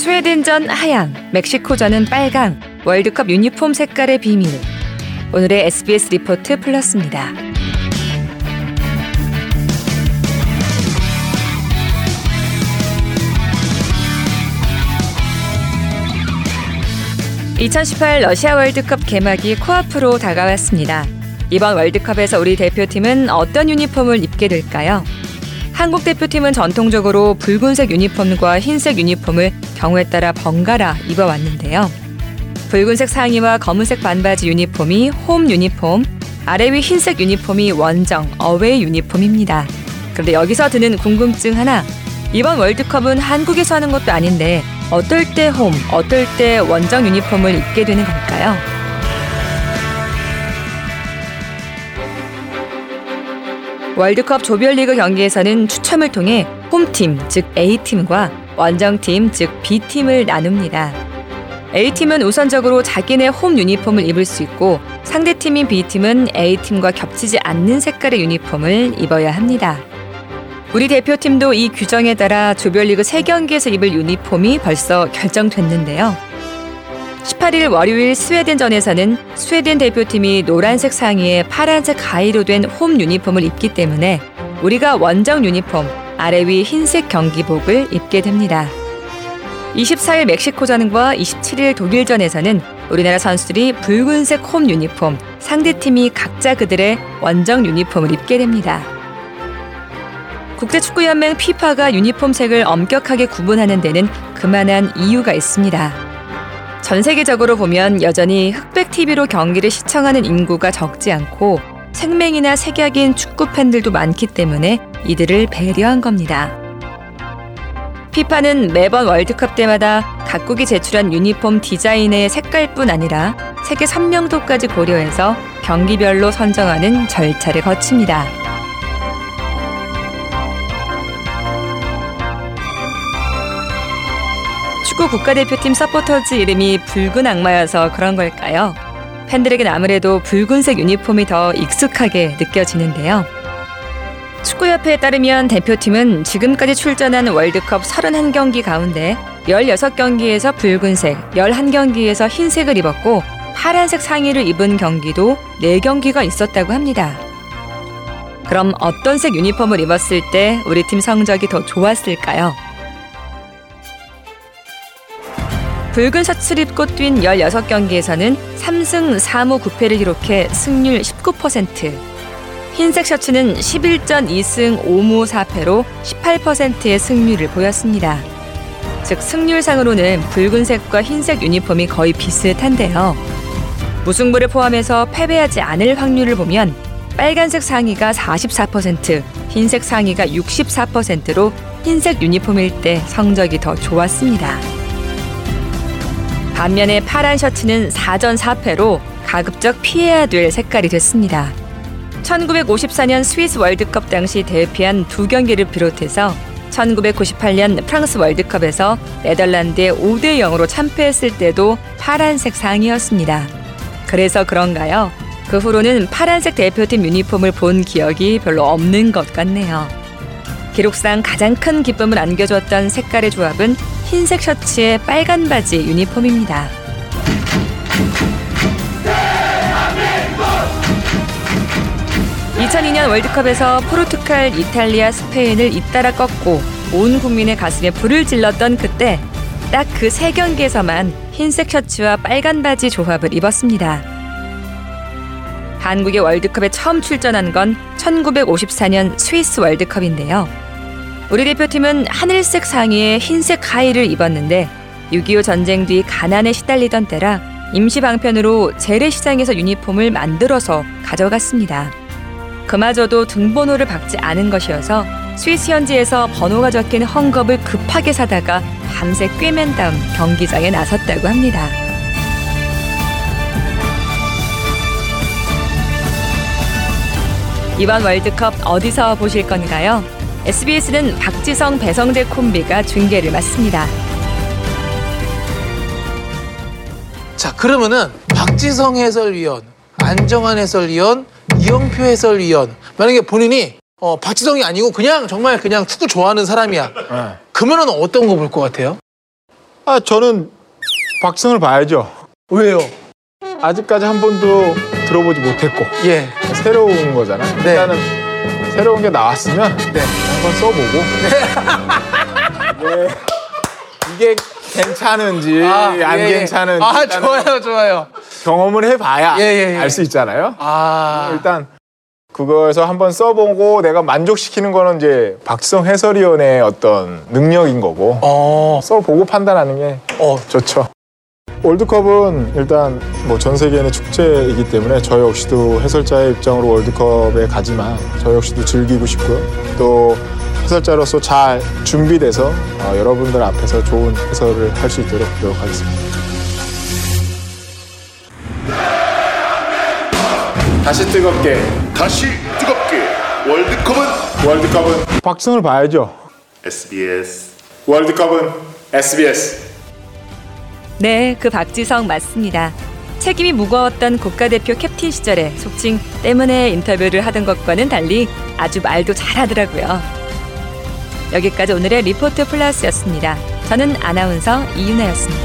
스웨덴전 하양, 멕시코전은 빨강, 월드컵 유니폼 색깔의 비밀. 오늘의 SBS 리포트 플러스입니다. (2018) 러시아 월드컵 개막이 코앞으로 다가왔습니다. 이번 월드컵에서 우리 대표팀은 어떤 유니폼을 입게 될까요? 한국 대표팀은 전통적으로 붉은색 유니폼과 흰색 유니폼을 경우에 따라 번갈아 입어왔는데요. 붉은색 상의와 검은색 반바지 유니폼이 홈 유니폼, 아래 위 흰색 유니폼이 원정, 어웨이 유니폼입니다. 그런데 여기서 드는 궁금증 하나. 이번 월드컵은 한국에서 하는 것도 아닌데 어떨 때 홈, 어떨 때 원정 유니폼을 입게 되는 걸까요? 월드컵 조별리그 경기에서는 추첨을 통해 홈팀, 즉 A팀과 원정팀, 즉 B팀을 나눕니다. A팀은 우선적으로 자기네 홈 유니폼을 입을 수 있고 상대팀인 B팀은 A팀과 겹치지 않는 색깔의 유니폼을 입어야 합니다. 우리 대표팀도 이 규정에 따라 조별리그 3경기에서 입을 유니폼이 벌써 결정됐는데요. 18일 월요일 스웨덴전에서는 스웨덴 대표팀이 노란색 상의에 파란색 가위로 된 홈 유니폼을 입기 때문에 우리가 원정 유니폼, 아래 위 흰색 경기복을 입게 됩니다. 24일 멕시코전과 27일 독일전에서는 우리나라 선수들이 붉은색 홈 유니폼, 상대팀이 각자 그들의 원정 유니폼을 입게 됩니다. 국제축구연맹 피파가 유니폼 색을 엄격하게 구분하는 데는 그만한 이유가 있습니다. 전 세계적으로 보면 여전히 흑백 TV로 경기를 시청하는 인구가 적지 않고 색맹이나 색약인 축구 팬들도 많기 때문에 이들을 배려한 겁니다. 피파는 매번 월드컵 때마다 각국이 제출한 유니폼 디자인의 색깔뿐 아니라 색의 선명도까지 고려해서 경기별로 선정하는 절차를 거칩니다. 축구 국가대표팀 서포터즈 이름이 붉은 악마여서 그런 걸까요? 팬들에겐 아무래도 붉은색 유니폼이 더 익숙하게 느껴지는데요. 축구협회에 따르면 대표팀은 지금까지 출전한 월드컵 31경기 가운데 16경기에서 붉은색, 11경기에서 흰색을 입었고 파란색 상의를 입은 경기도 4경기가 있었다고 합니다. 그럼 어떤 색 유니폼을 입었을 때 우리 팀 성적이 더 좋았을까요? 붉은 셔츠를 입고 뛴 16경기에서는 3승 4무 9패를 기록해 승률 19%, 흰색 셔츠는 11전 2승 5무 4패로 18%의 승률을 보였습니다. 즉 승률상으로는 붉은색과 흰색 유니폼이 거의 비슷한데요. 무승부를 포함해서 패배하지 않을 확률을 보면 빨간색 상의가 44%, 흰색 상의가 64%로 흰색 유니폼일 때 성적이 더 좋았습니다. 반면에 파란 셔츠는 4전 4패로 가급적 피해야 될 색깔이 됐습니다. 1954년 스위스 월드컵 당시 대피한 두 경기를 비롯해서 1998년 프랑스 월드컵에서 네덜란드에 5대 0으로 참패했을 때도 파란색 상이었습니다. 그래서 그런가요? 그 후로는 파란색 대표팀 유니폼을 본 기억이 별로 없는 것 같네요. 기록상 가장 큰 기쁨을 안겨줬던 색깔의 조합은 흰색 셔츠에 빨간 바지 유니폼입니다. (2002년) 월드컵에서 포르투갈, 이탈리아, 스페인을 잇따라 꺾고 온 국민의 가슴에 불을 질렀던 그때 딱 그 세 경기에서만 흰색 셔츠와 빨간 바지 조합을 입었습니다. 한국의 월드컵에 처음 출전한 건 1954년 스위스 월드컵인데요. 우리 대표팀은 하늘색 상의에 흰색 하의를 입었는데 6.25 전쟁 뒤 가난에 시달리던 때라 임시 방편으로 재래시장에서 유니폼을 만들어서 가져갔습니다. 그마저도 등번호를 박지 않은 것이어서 스위스 현지에서 번호가 적힌 헝겊을 급하게 사다가 밤새 꿰맨 다음 경기장에 나섰다고 합니다. 이번 월드컵 어디서 보실 건가요? SBS는 박지성, 배성재 콤비가 중계를 맡습니다. 자, 그러면은 박지성 해설위원, 안정환 해설위원, 이영표 해설위원 만약에 본인이 어, 박지성이 아니고 그냥 정말 그냥 축구 좋아하는 사람이야. 그러면은 어떤 거 볼 것 같아요? 아 저는 박지성을 봐야죠. 왜요? 아직까지 한 번도 들어보지 못했고 예. 새로운 거잖아요. 네. 일단은 새로운 게 나왔으면 네. 한번 써보고 네. 이게 괜찮은지 안 예, 예. 괜찮은지 아, 좋아요, 좋아요. 경험을 해봐야 예, 예, 예. 알수 있잖아요. 아. 일단 그거에서 한번 써보고 내가 만족시키는 거는 이제 박지성 해설위원의 어떤 능력인 거고 어. 써보고 판단하는 게 어. 좋죠. 월드컵은 일단 뭐 전 세계인의 축제이기 때문에 저 역시도 해설자의 입장으로 월드컵에 가지만 저 역시도 즐기고 싶고요. 또 해설자로서 잘 준비돼서 어, 여러분들 앞에서 좋은 해설을 할 수 있도록 노력하겠습니다. 다시 뜨겁게 다시 뜨겁게 월드컵은 월드컵은 박승을 봐야죠. SBS 월드컵은 SBS. 네, 그 박지성 맞습니다. 책임이 무거웠던 국가대표 캡틴 시절에 속칭 때문에 인터뷰를 하던 것과는 달리 아주 말도 잘하더라고요. 여기까지 오늘의 리포트 플러스였습니다. 저는 아나운서 이윤아였습니다.